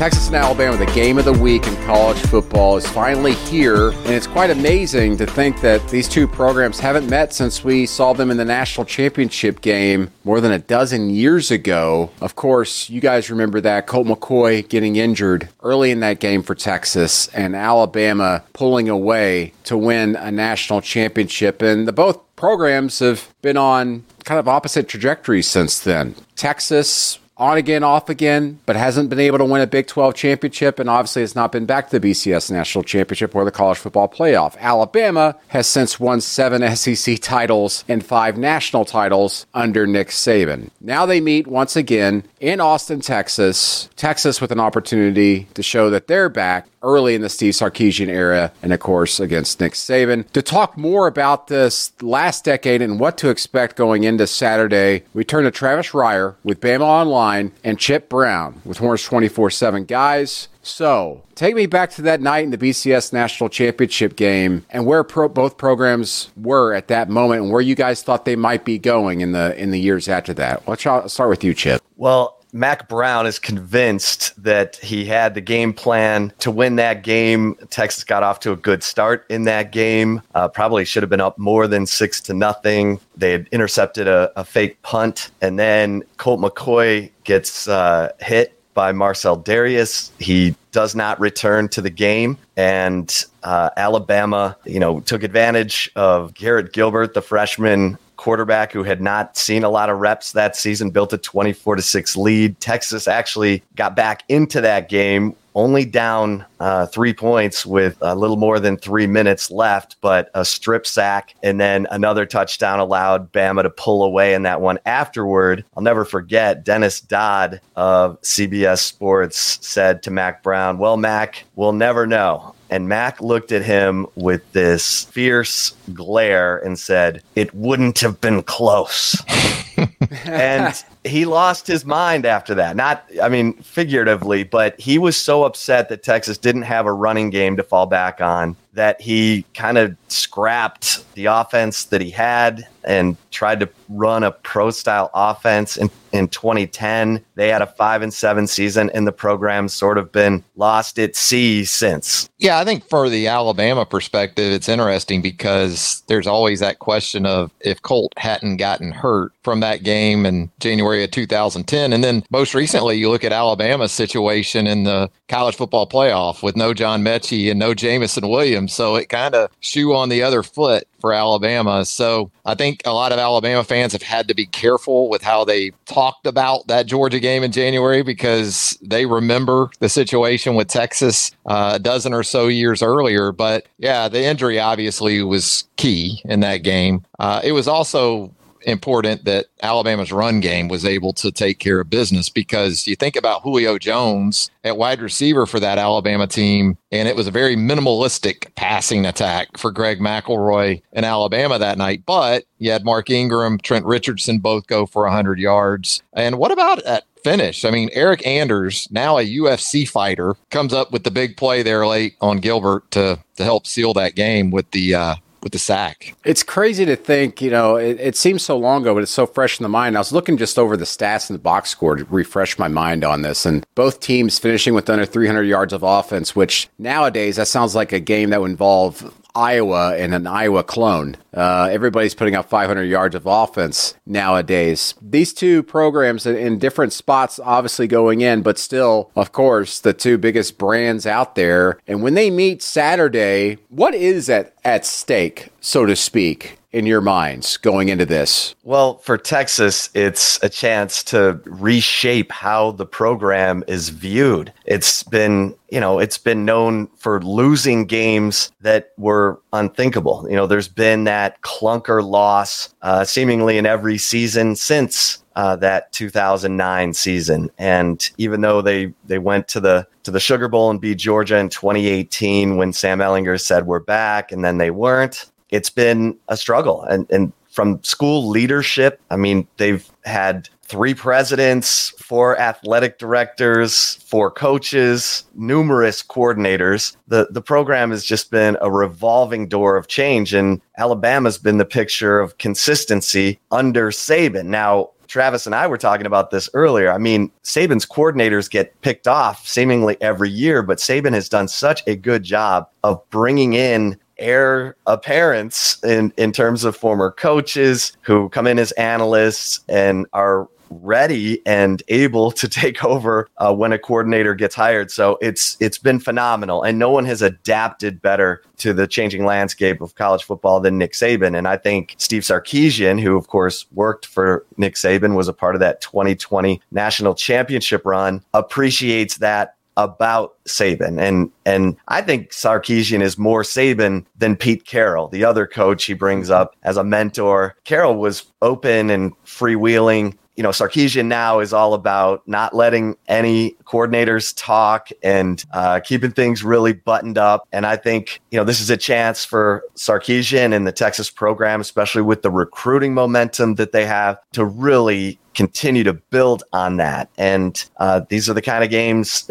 Texas and Alabama, the game of the week in college football, is finally here. And it's quite amazing to think that these two programs haven't met since we saw them in the national championship game more than a dozen years ago. Of course, you guys remember that Colt McCoy getting injured early in that game for Texas and Alabama pulling away to win a national championship. And the both programs have been on kind of opposite trajectories since then. Texas on again, off again, but hasn't been able to win a Big 12 championship, and obviously has not been back to the BCS National Championship or the College Football Playoff. Alabama has since won seven SEC titles and five national titles under Nick Saban. Now they meet once again in Austin, Texas. Texas with an opportunity to show that they're back early in the Steve Sarkisian era, and of course against Nick Saban. To talk more about this last decade and what to expect going into Saturday, we turn to Travis Reier with Bama Online and Chip Brown with Horns 24 7. Guys, so take me back to that night in the BCS National Championship game and where pro- both programs were at that moment and where you guys thought they might be going in the in the years after that. Let's start with you, Chip. Well, Mack Brown is convinced that he had the game plan to win that game. Texas got off to a good start in that game. Uh, probably should have been up more than six to nothing. They had intercepted a, a fake punt, and then Colt McCoy gets uh, hit by Marcell Dareus. He does not return to the game, and uh, Alabama, you know, took advantage of Garrett Gilbert, the freshman quarterback who had not seen a lot of reps that season, built a 24 to 6 lead. Texas actually got back into that game only down uh, three points with a little more than three minutes left, but a strip sack and then another touchdown allowed Bama to pull away in that one. Afterward, I'll never forget Dennis Dodd of CBS Sports said to Mack Brown, Well, Mack, we'll never know. And Mack looked at him with this fierce glare and said, It wouldn't have been close. and he lost his mind after that. Not, I mean, figuratively, but he was so upset that Texas didn't have a running game to fall back on that he kind of scrapped the offense that he had and tried to run a pro style offense in, in 2010 they had a five and seven season and the program's sort of been lost at sea since. Yeah i think for the alabama perspective it's interesting because there's always that question of if colt hadn't gotten hurt from that game in january of 2010 and then most recently you look at alabama's situation in the college football playoff with no john metchie and no Jameson williams so it kind of shoe on the other foot for Alabama. So I think a lot of Alabama fans have had to be careful with how they talked about that Georgia game in January because they remember the situation with Texas uh, a dozen or so years earlier. But yeah, the injury obviously was key in that game. Uh, it was also important that Alabama's run game was able to take care of business because you think about Julio Jones at wide receiver for that Alabama team, and it was a very minimalistic passing attack for Greg McElroy in Alabama that night. But you had Mark Ingram, Trent Richardson both go for 100 yards. And what about that finish. I mean, Eryk Anders, now a UFC fighter, comes up with the big play there late on Gilbert to to help seal that game with the uh, with the sack. It's crazy to think, you know, it, it, seems so long ago, but it's so fresh in the mind. I was looking just over the stats in the box score to refresh my mind on this, and both teams finishing with under 300 yards of offense, which nowadays that sounds like a game that would involve Iowa and an Iowa clone. Uh, everybody's putting up 500 yards of offense nowadays. These two programs in different spots, obviously going in, but still, of course, the two biggest brands out there. And when they meet Saturday, what is at, at stake, so to speak? In your minds going into this? Well, for Texas, it's a chance to reshape how the program is viewed. It's been, you know, it's been known for losing games that were unthinkable. You know, there's been that clunker loss uh, seemingly in every season since uh, that 2009 season. And even though they they went to the to the Sugar Bowl and beat Georgia in 2018 when Sam Ehlinger said we're back, and then they weren't. It's been a struggle, and and from school leadership, I mean, they've had three presidents, four athletic directors, four coaches, numerous coordinators. The the program has just been a revolving door of change and Alabama's been the picture of consistency under Saban. Now, Travis and I were talking about this earlier. I mean, Saban's coordinators get picked off seemingly every year, but Saban has done such a good job of bringing in heir apparents in, in terms of former coaches who come in as analysts and are ready and able to take over uh, when a coordinator gets hired. So it's it's been phenomenal, and no one has adapted better to the changing landscape of college football than Nick Saban. And I think Steve Sarkisian, who of course worked for Nick Saban, was a part of that 2020 national championship run, appreciates that about Saban. And and I think Sarkisian is more Saban than Pete Carroll, the other coach he brings up as a mentor. Carroll was open and freewheeling you know, Sarkisian now is all about not letting any coordinators talk and uh, keeping things really buttoned up. And I think, you know, this is a chance for Sarkisian and the Texas program, especially with the recruiting momentum that they have, to really continue to build on that. And uh, these are the kind of games.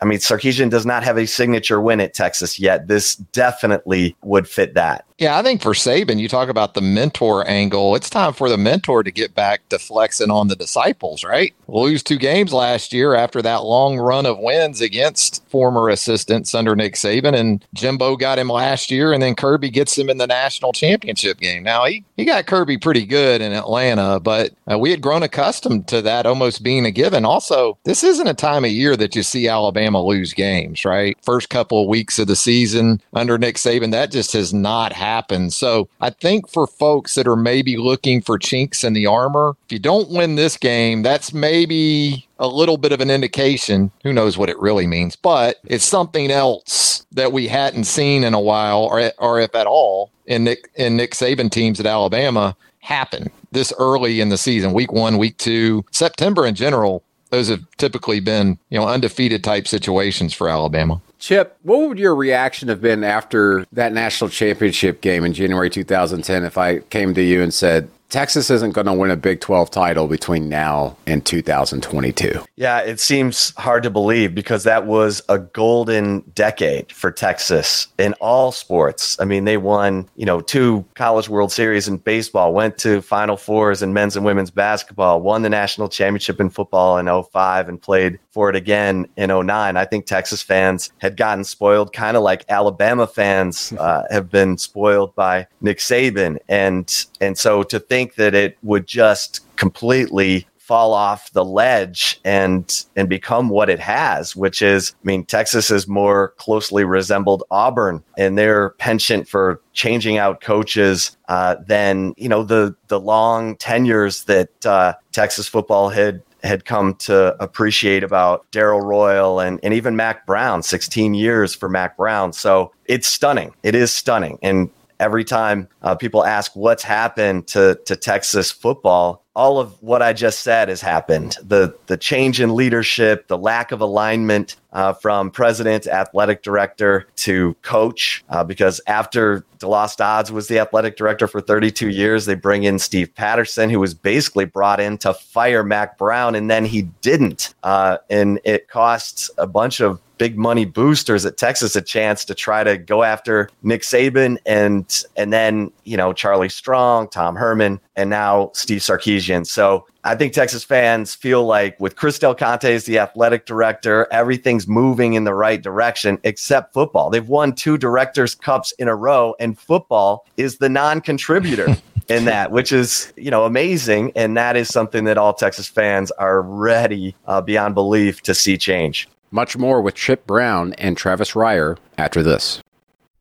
I mean, Sarkisian does not have a signature win at Texas yet. This definitely would fit that. Yeah, I think for Saban, you talk about the mentor angle. It's time for the mentor to get back to flexing on the disciples, right? Lose two games last year after that long run of wins against former assistants under Nick Saban, and Jimbo got him last year, and then Kirby gets him in the national championship game. Now he he got Kirby pretty good in Atlanta, but uh, we had grown accustomed to that almost being a given. Also, this isn't a time of year that you see Alabama lose games, right? First couple of weeks of the season under Nick Saban, that just has not happened. So I think for folks that are maybe looking for chinks in the armor, if you don't win this game, that's maybe a little bit of an indication. Who knows what it really means, but it's something else that we hadn't seen in a while, or, or if at all, in Nick in Nick Saban teams at Alabama happen this early in the season, week one, week two, September in general. Those have typically been, you know, undefeated type situations for Alabama. Chip, what would your reaction have been after that national championship game in January 2010 if I came to you and said, Texas isn't going to win a Big 12 title between now and 2022. Yeah, it seems hard to believe because that was a golden decade for Texas in all sports. I mean, they won, you know, two college World Series in baseball, went to Final Fours in men's and women's basketball, won the national championship in football in 05 and played for it again in 09. I think Texas fans had gotten spoiled kind of like Alabama fans uh, have been spoiled by Nick Saban and and so to think that it would just completely fall off the ledge and and become what it has, which is, I mean, Texas has more closely resembled Auburn in their penchant for changing out coaches uh, than you know the the long tenures that uh, Texas football had had come to appreciate about Darrell Royal and, and even Mack Brown, 16 years for Mack Brown. So it's stunning. It is stunning. And every time uh, people ask what's happened to, to Texas football, all of what I just said has happened. The the change in leadership, the lack of alignment uh, from president, athletic director to coach, uh, because after DeLoss Dodds was the athletic director for 32 years, they bring in Steve Patterson, who was basically brought in to fire Mack Brown, and then he didn't, uh, and it cost a bunch of big money boosters at Texas a chance to try to go after Nick Saban and and then you know Charlie Strong, Tom Herman, and now Steve Sarkisian. So I think Texas fans feel like with Chris Del Conte as the athletic director, everything's moving in the right direction except football. They've won two directors' cups in a row, and football is the non-contributor. in that, which is you know amazing, and that is something that all Texas fans are ready uh, beyond belief to see change. Much more with Chip Brown and Travis Reier after this.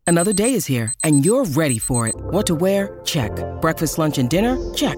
Another day is here, and you're ready for it. What to wear? Check. Breakfast, lunch, and dinner? Check.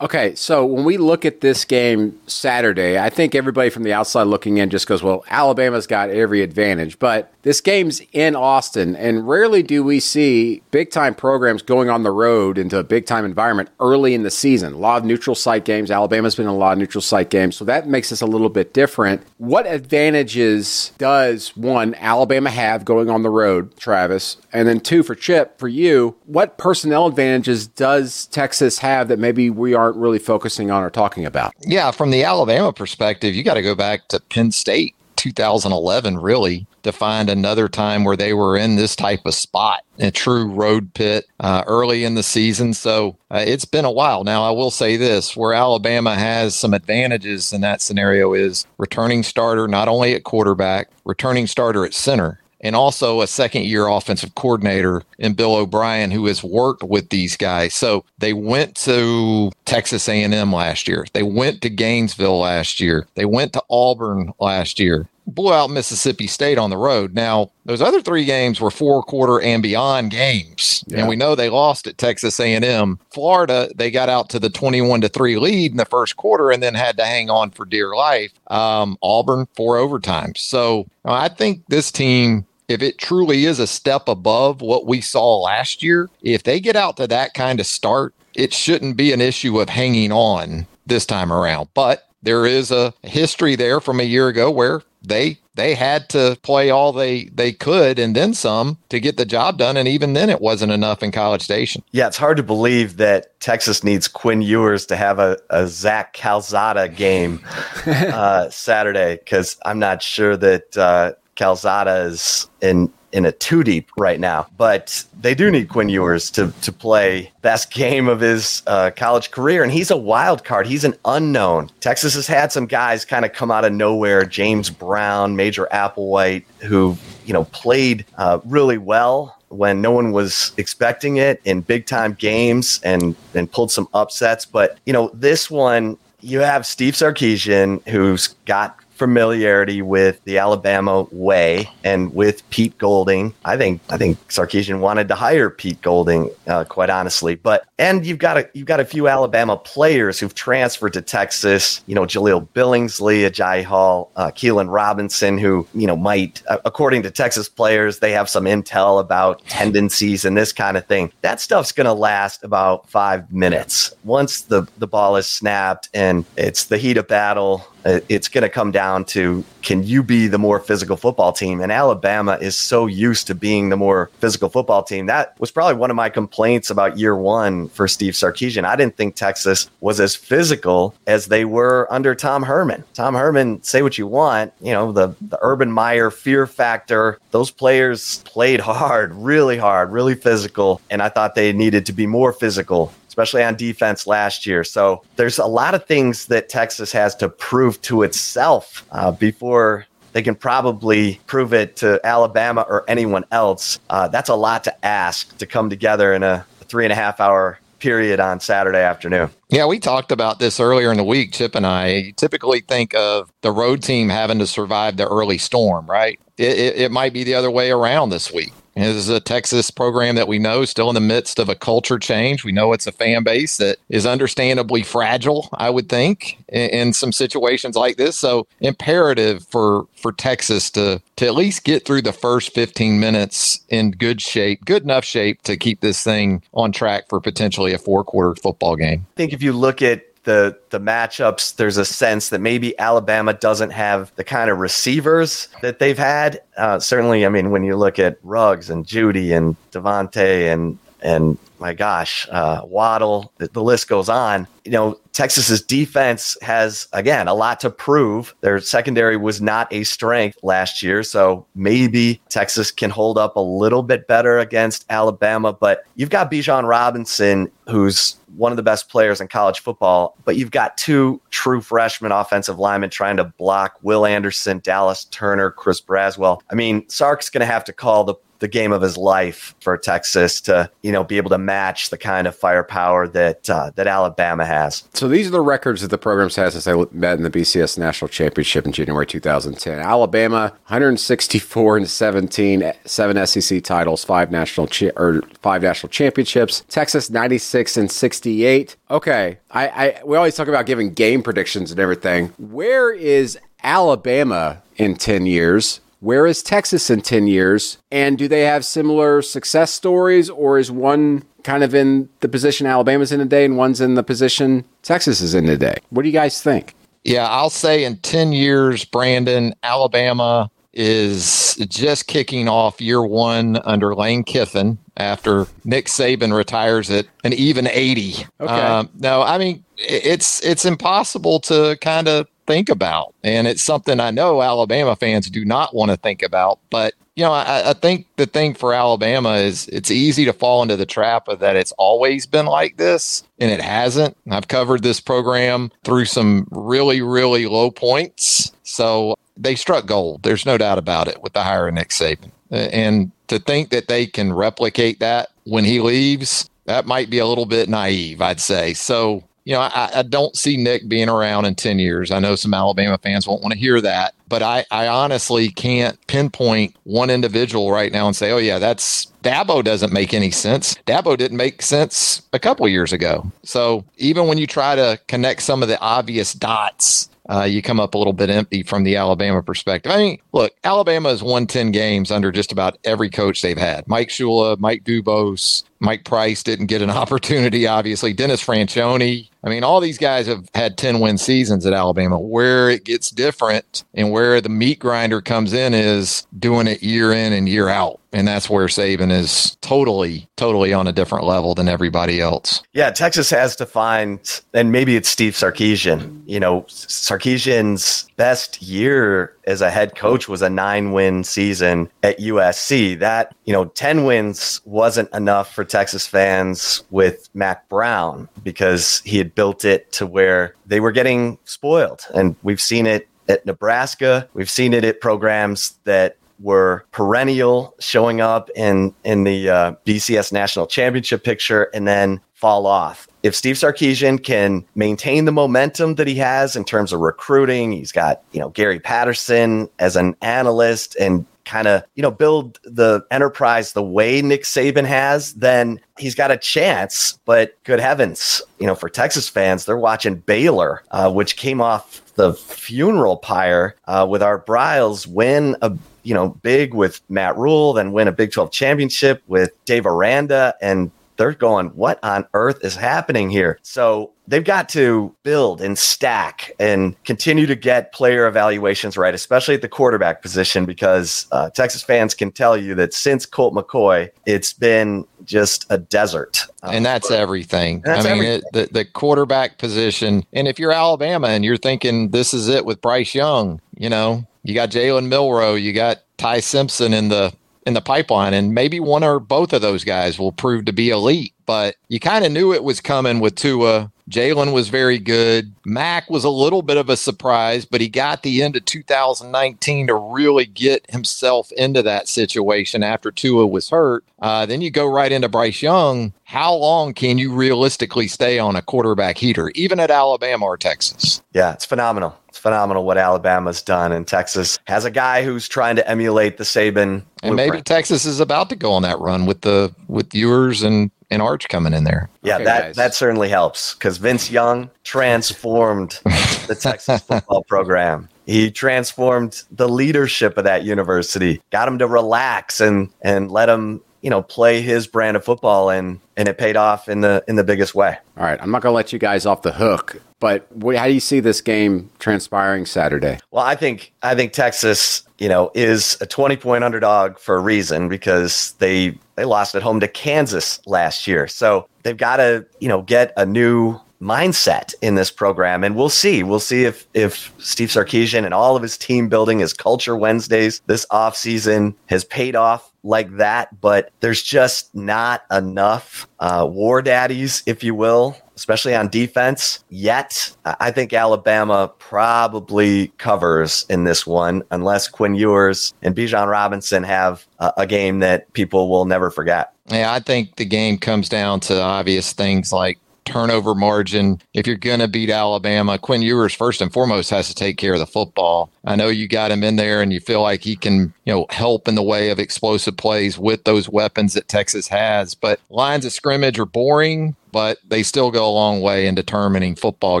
Okay, so when we look at this game Saturday, I think everybody from the outside looking in just goes, well, Alabama's got every advantage. But this game's in Austin, and rarely do we see big time programs going on the road into a big time environment early in the season. A lot of neutral site games. Alabama's been in a lot of neutral site games, so that makes this a little bit different. What advantages does one, Alabama have going on the road, Travis? And then two, for Chip, for you, what personnel advantages does Texas have that maybe we aren't really focusing on or talking about? Yeah, from the Alabama perspective, you got to go back to Penn State 2011, really, to find another time where they were in this type of spot, a true road pit uh, early in the season. So uh, it's been a while. Now, I will say this where Alabama has some advantages in that scenario is returning starter, not only at quarterback, returning starter at center and also a second year offensive coordinator in Bill O'Brien who has worked with these guys. So they went to Texas A&M last year. They went to Gainesville last year. They went to Auburn last year. Blew out Mississippi State on the road. Now, those other three games were four quarter and beyond games. Yeah. And we know they lost at Texas A&M. Florida, they got out to the 21 to 3 lead in the first quarter and then had to hang on for dear life. Um, Auburn, four overtimes. So I think this team if it truly is a step above what we saw last year, if they get out to that kind of start, it shouldn't be an issue of hanging on this time around. But there is a history there from a year ago where they they had to play all they they could and then some to get the job done and even then it wasn't enough in college station yeah it's hard to believe that texas needs quinn ewers to have a, a zach calzada game uh, saturday because i'm not sure that uh, calzada is in in a two deep right now, but they do need Quinn Ewers to to play best game of his uh, college career, and he's a wild card. He's an unknown. Texas has had some guys kind of come out of nowhere: James Brown, Major Applewhite, who you know played uh, really well when no one was expecting it in big time games and and pulled some upsets. But you know this one. You have Steve Sarkisian, who's got familiarity with the Alabama way and with Pete Golding. I think I think Sarkisian wanted to hire Pete Golding, uh, quite honestly. But and you've got a you've got a few Alabama players who've transferred to Texas. You know, Jahleel Billingsley, Agiye Hall, uh, Keilan Robinson, who you know might, uh, according to Texas players, they have some intel about tendencies and this kind of thing. That stuff's going to last about five minutes. Once the the ball is snapped and it's the heat of battle Uh, it's going to come down to can you be the more physical football team? And Alabama is so used to being the more physical football team. That was probably one of my complaints about year one for Steve Sarkisian. I didn't think Texas was as physical as they were under Tom Herman. Tom Herman, say what you want, you know, the, the Urban Meyer fear factor, those players played hard, really hard, really physical. And I thought they needed to be more physical especially on defense last year. So there's a lot of things that Texas has to prove to itself uh, before they can probably prove it to Alabama or anyone else. Uh, that's a lot to ask to come together in a three and a half hour period on Saturday afternoon. Yeah, we talked about this earlier in the week, Chip and I. You typically think of the road team having to survive the early storm, right? It, it, it might be the other way around this week. This is a Texas program that we know still in the midst of a culture change. We know it's a fan base that is understandably fragile, I would think, in, in, some situations like this. So imperative for for Texas to to at least get through the first 15 minutes in good shape, good enough shape to keep this thing on track for potentially a four quarter football game. I think if you look at the the matchups, there's a sense that maybe Alabama doesn't have the kind of receivers that they've had. Uh, certainly, I mean, when you look at Ruggs and Jeudy and DeVonta and and my gosh, uh, Waddle, the, the, list goes on. You know, Texas's defense has, again, a lot to prove. Their secondary was not a strength last year. So maybe Texas can hold up a little bit better against Alabama. But you've got Bijan Robinson, who's one of the best players in college football, but you've got two true freshman offensive linemen trying to block Will Anderson, Dallas Turner, Chris Braswell. I mean, Sark's going to have to call the the game of his life for Texas to, you know, be able to match the kind of firepower that uh, that Alabama has. So these are the records that the programs has since they met in the BCS National Championship in January 2010. Alabama 164 and 17, seven SEC titles, five national cha- or five national championships. Texas 96 and 68. Okay, I, I we always talk about giving game predictions and everything. Where is Alabama in 10 years? Where is Texas in 10 years? And do they have similar success stories, or is one kind of in the position Alabama's in today and one's in the position Texas is in today? What do you guys think? Yeah, I'll say in 10 years, Brandon, Alabama is just kicking off year one under Lane Kiffin after Nick Saban retires at an even 80. Okay. Um, no, I mean, it's it's impossible to kind of think about. And it's something I know Alabama fans do not want to think about. But, you know, I, I, think the thing for Alabama is it's easy to fall into the trap of that it's always been like this, and it hasn't. I've covered this program through some really, really low points. So they struck gold. There's no doubt about it with the hire of Nick Saban. And to think that they can replicate that when he leaves, that might be a little bit naive, I'd say. So you know, I, I, don't see Nick being around in 10 years. I know some Alabama fans won't want to hear that, but I, I honestly can't pinpoint one individual right now and say, oh, yeah, that's Dabo doesn't make any sense. Dabo didn't make sense a couple years ago. So even when you try to connect some of the obvious dots, uh, you come up a little bit empty from the Alabama perspective. I mean, look, Alabama has won 10 games under just about every coach they've had. Mike Shula, Mike Dubose, Mike Price didn't get an opportunity, obviously. Dennis Franchione. I mean, all these guys have had 10 win seasons at Alabama. Where it gets different and where the meat grinder comes in is doing it year in and year out. And that's where Saban is totally, totally on a different level than everybody else. Yeah, Texas has to find, and maybe it's Steve Sarkisian. You know, Sarkisian's best year as a head coach was a nine win season at USC. That, you know, 10 wins wasn't enough for Texas fans with Mack Brown because he had built it to where they were getting spoiled. And we've seen it at Nebraska. We've seen it at programs that were perennial, showing up in in the uh, BCS national championship picture, and then fall off. If Steve Sarkisian can maintain the momentum that he has in terms of recruiting, he's got you know Gary Patterson as an analyst and kind of you know build the enterprise the way Nick Saban has, then he's got a chance. But good heavens, you know, for Texas fans, they're watching Baylor, uh, which came off the funeral pyre uh, with Art Briles win a you know big with Matt Rhule, then win a Big 12 championship with Dave Aranda, and they're going, what on earth is happening here? So they've got to build and stack and continue to get player evaluations right, especially at the quarterback position, because uh, Texas fans can tell you that since Colt McCoy, it's been just a desert. Um, and that's everything. That's I mean, everything. It, the, the quarterback position. And if you're Alabama and you're thinking this is it with Bryce Young, you know, you got Jalen Milroe, you got Ty Simpson in the in the pipeline, and maybe one or both of those guys will prove to be elite. But you kind of knew it was coming with Tua. Jalen was very good. Mac was a little bit of a surprise, but he got the end of 2019 to really get himself into that situation after Tua was hurt. Uh, then you go right into Bryce Young. How long can you realistically stay on a quarterback heater, even at Alabama or Texas? Yeah, it's phenomenal. It's phenomenal what Alabama's done, and Texas has a guy who's trying to emulate the Saban. And maybe Texas is about to go on that run with the with Ewers and and Arch coming in there. Yeah, okay, that guys. that certainly helps because Vince Young transformed the Texas football program. He transformed the leadership of that university, got him to relax and and let him you know play his brand of football and and it paid off in the in the biggest way. All right, I'm not going to let you guys off the hook, but how do you see this game transpiring Saturday? Well, I think I think Texas, you know, is a 20 point underdog for a reason because they they lost at home to Kansas last year. So they've got to, you know, get a new mindset in this program. And we'll see. We'll see if if Steve Sarkisian and all of his team building, his culture Wednesdays this offseason has paid off like that. But there's just not enough uh, war daddies, if you will, especially on defense. Yet, I think Alabama probably covers in this one, unless Quinn Ewers and Bijan Robinson have a, a game that people will never forget. Yeah, I think the game comes down to obvious things like turnover margin. If you're going to beat Alabama, Quinn Ewers first and foremost has to take care of the football. I know you got him in there and you feel like he can, you know, help in the way of explosive plays with those weapons that Texas has, but lines of scrimmage are boring but they still go a long way in determining football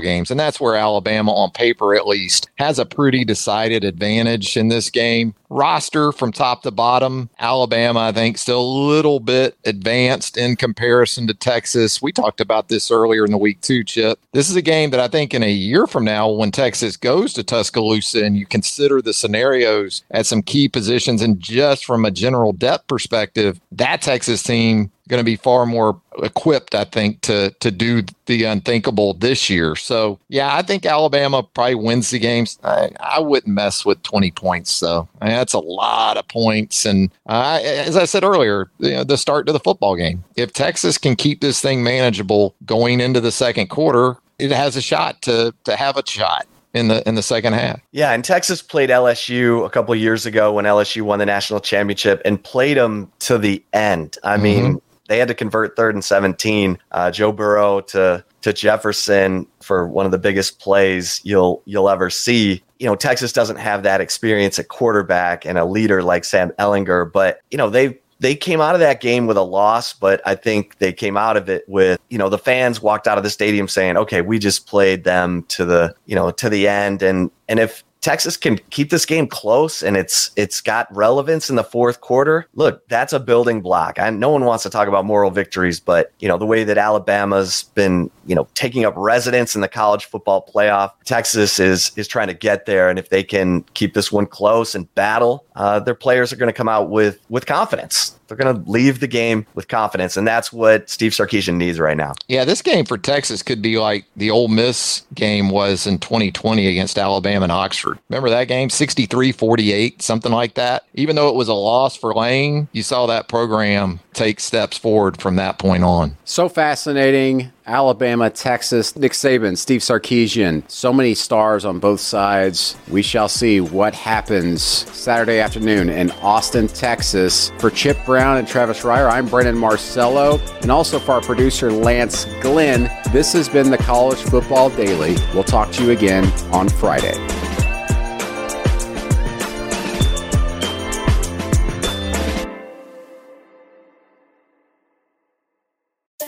games. And that's where Alabama, on paper at least, has a pretty decided advantage in this game. Roster from top to bottom, Alabama, I think, still a little bit advanced in comparison to Texas. We talked about this earlier in the week, too, Chip. This is a game that I think in a year from now, when Texas goes to Tuscaloosa and you consider the scenarios at some key positions and just from a general depth perspective, that Texas team going to be far more equipped, I think, to to do the unthinkable this year. So yeah, I think Alabama probably wins the games. I, I wouldn't mess with twenty points, though. I mean, that's a lot of points, and as I said earlier, you know, the start to the football game. If Texas can keep this thing manageable going into the second quarter, it has a shot to to have a shot in the in the second half. Yeah, and Texas played LSU a couple years ago when LSU won the national championship and played them to the end. I mm-hmm. mean, they had to convert third and 17. Uh, Joe Burrow to to Jefferson for one of the biggest plays you'll you'll ever see. You know, Texas doesn't have that experience at quarterback and a leader like Sam Ehlinger, but you know they they came out of that game with a loss, but I think they came out of it with, you know, the fans walked out of the stadium saying, okay, we just played them to the, you know, to the end. And, and if, Texas can keep this game close and it's it's got relevance in the fourth quarter. Look, that's a building block. I no one wants to talk about moral victories, but you know, the way that Alabama's been, you know, taking up residence in the college football playoff, Texas is is trying to get there. And if they can keep this one close and battle, uh, their players are going to come out with with confidence. They're going to leave the game with confidence, and that's what Steve Sarkisian needs right now. Yeah, this game for Texas could be like the Ole Miss game was in 2020 against Alabama and Oxford. Remember that game, 63-48, something like that. Even though it was a loss for Lane, you saw that program take steps forward from that point on. So fascinating. Alabama, Texas, Nick Saban, Steve Sarkisian, so many stars on both sides. We shall see what happens Saturday afternoon in Austin, Texas. For Chip Brown and Travis Reier, I'm Brandon Marcello, and also for our producer Lance Glenn, this has been the College Football Daily. We'll talk to you again on Friday.